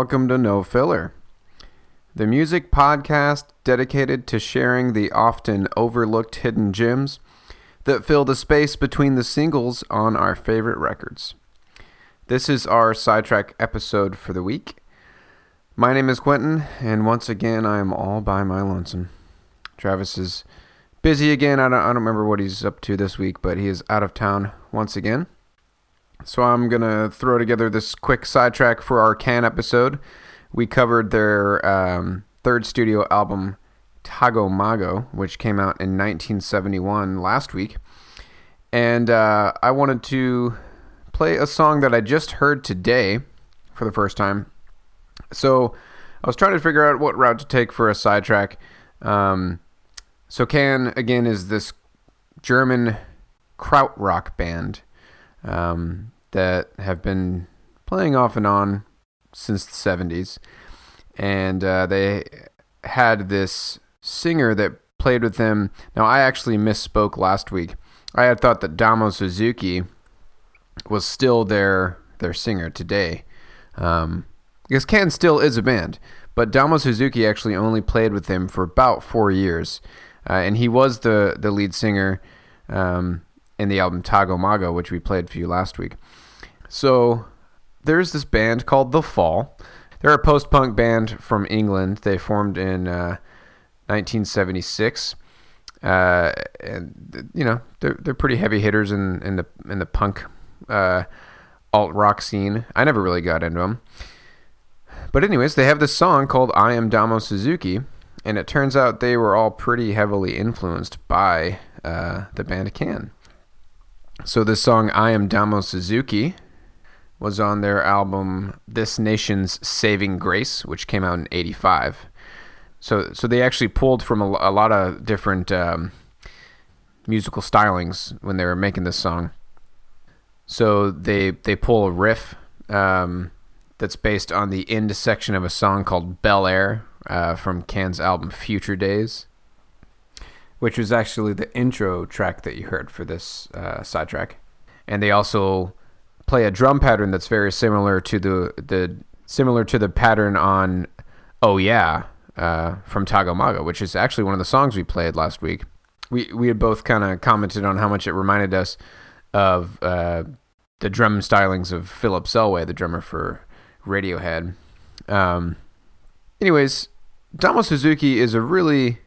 welcome to No Filler, the music podcast dedicated to sharing the often overlooked hidden gems that fill the space between the singles on our favorite records. This is our sidetrack episode for the week. My name is Quentin, and once again, I am all by my lonesome. Travis is busy again. I don't, I don't remember what he's up to this week, but he is out of town once again. So I'm going to throw together this quick sidetrack for our Can episode. We covered their um, third studio album, Tago Mago, which came out in 1971 last week. And uh, I wanted to play a song that I just heard today for the first time. So I was trying to figure out what route to take for a sidetrack. Um, so Can, again, is this German krautrock band um, that have been playing off and on since the 70s. And uh, they had this singer that played with them. Now, I actually misspoke last week. I had thought that Damo Suzuki was still their their singer today. Um, because Can still is a band, but Damo Suzuki actually only played with them for about four years, uh, and he was the the lead singer um, in the album Tago Mago, which we played for you last week. So there's this band called The Fall. They're a post punk band from England. They formed in uh, 1976. Uh, and you know they're they're pretty heavy hitters in, in the in the punk uh, alt rock scene. I never really got into them, but anyways, they have this song called "I Am Damo Suzuki," and it turns out they were all pretty heavily influenced by uh, the band Can. So the song "I Am Damo Suzuki" was on their album "This Nation's Saving Grace," which came out in '85. So, so they actually pulled from a, a lot of different um, musical stylings when they were making this song. So they they pull a riff um, that's based on the end section of a song called "Bel Air" uh, from Can's album "Future Days," which was actually the intro track that you heard for this uh, sidetrack. And they also play a drum pattern that's very similar to the the similar to the pattern on "Oh Yeah." uh, from Tago Mago, which is actually one of the songs we played last week. We we had both kind of commented on how much it reminded us of uh, the drum stylings of Philip Selway, the drummer for Radiohead. Um, anyways, Damo Suzuki is a really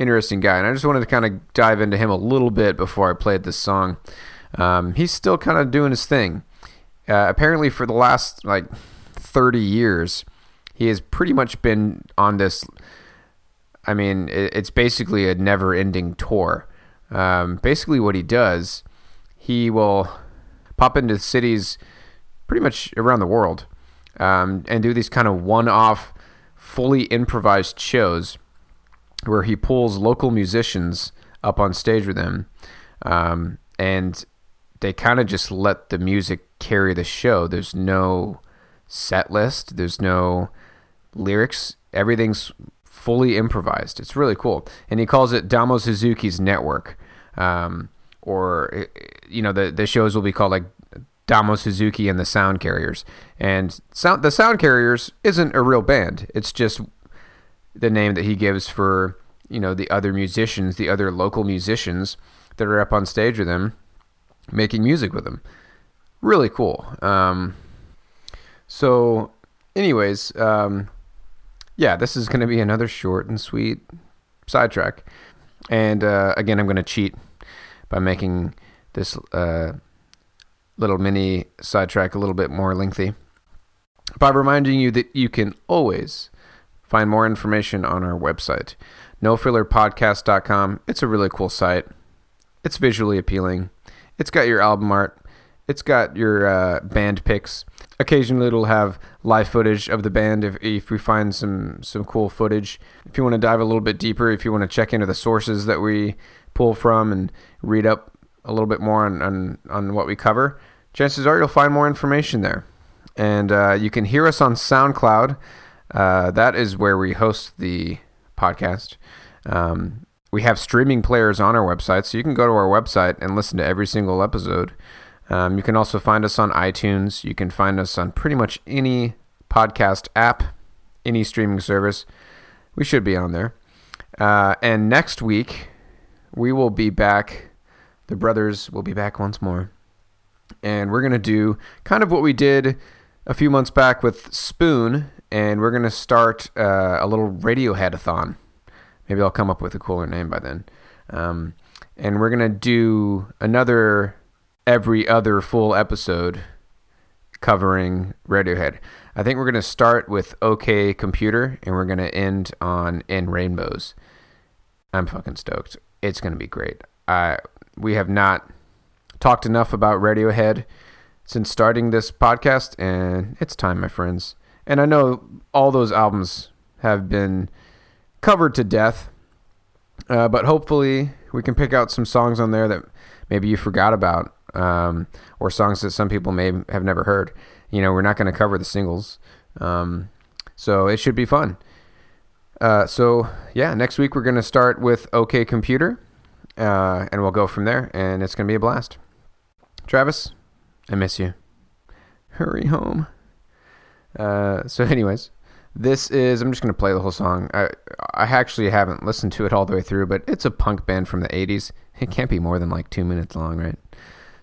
interesting guy, and I just wanted to kind of dive into him a little bit before I played this song. Um, he's still kind of doing his thing. Uh, apparently, for the last like 30 years, he has pretty much been on this. I mean, it's basically a never-ending tour. Um, basically, what he does, he will pop into cities pretty much around the world um, and do these kind of one-off, fully improvised shows where he pulls local musicians up on stage with him, um, and they kind of just let the music carry the show. There's no set list. There's no lyrics, everything's fully improvised. It's really cool. And he calls it Damo Suzuki's Network. Um, or, you know, the, the shows will be called like Damo Suzuki and the Sound Carriers. And sound, the Sound Carriers isn't a real band, it's just the name that he gives for, you know, the other musicians, the other local musicians that are up on stage with him making music with him. Really cool. Um, so, anyways, um, yeah, this is going to be another short and sweet sidetrack. And uh, again, I'm going to cheat by making this uh, little mini sidetrack a little bit more lengthy by reminding you that you can always find more information on our website, nofillerpodcast.com. It's a really cool site. It's visually appealing. It's got your album art. It's got your uh, band picks occasionally it'll have live footage of the band if, if we find some some cool footage if you want to dive a little bit deeper if you want to check into the sources that we pull from and read up a little bit more on, on, on what we cover chances are you'll find more information there and uh, you can hear us on soundcloud uh, that is where we host the podcast um, we have streaming players on our website so you can go to our website and listen to every single episode um, you can also find us on iTunes. You can find us on pretty much any podcast app, any streaming service. We should be on there. Uh, and next week, we will be back. The brothers will be back once more. And we're going to do kind of what we did a few months back with Spoon. And we're going to start uh, a little Radiohead-a-thon. Maybe I'll come up with a cooler name by then. Um, and we're going to do another every other full episode covering Radiohead. I think we're going to start with OK Computer and we're going to end on In Rainbows. I'm fucking stoked. It's going to be great. I we have not talked enough about Radiohead since starting this podcast and it's time, my friends. And I know all those albums have been covered to death, uh, but hopefully we can pick out some songs on there that maybe you forgot about um, or songs that some people may have never heard. You know, we're not going to cover the singles, um, so it should be fun. Uh, so yeah, next week we're going to start with OK Computer, uh, and we'll go from there, and it's going to be a blast. Travis, I miss you. Hurry home. Uh, so, anyways, this is. I'm just to play the whole song. I I actually haven't listened to it all the way through, but it's a punk band from the '80s. It can't be more than like two minutes long, right?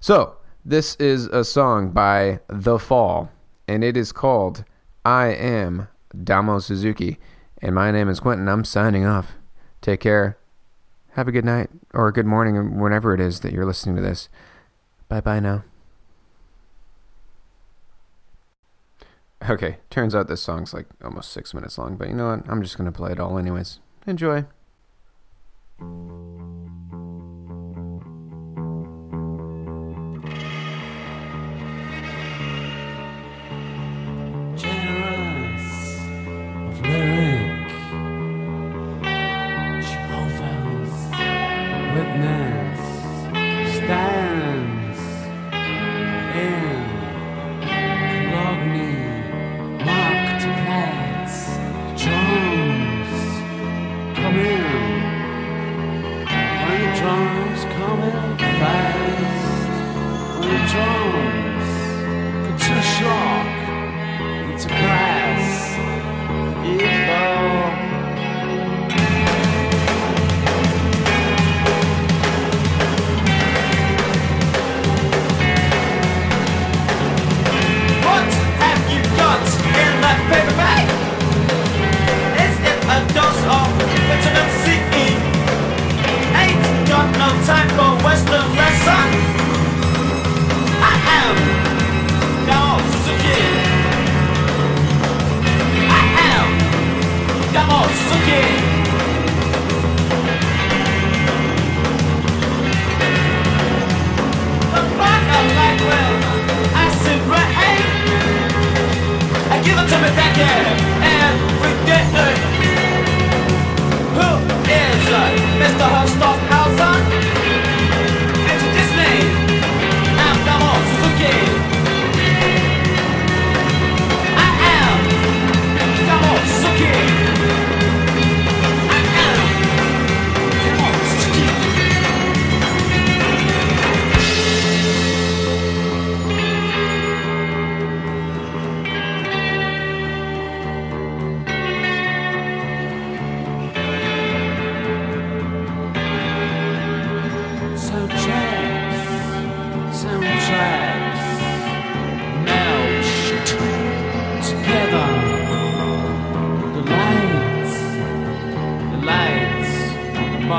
So, this is a song by The Fall, and it is called I Am Damo Suzuki. And my name is Quentin. I'm signing off. Take care. Have a good night or a good morning, whenever it is that you're listening to this. Bye bye now. Okay, turns out this song's like almost six minutes long, but you know what? I'm just to play it all anyways. Enjoy.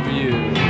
Above you.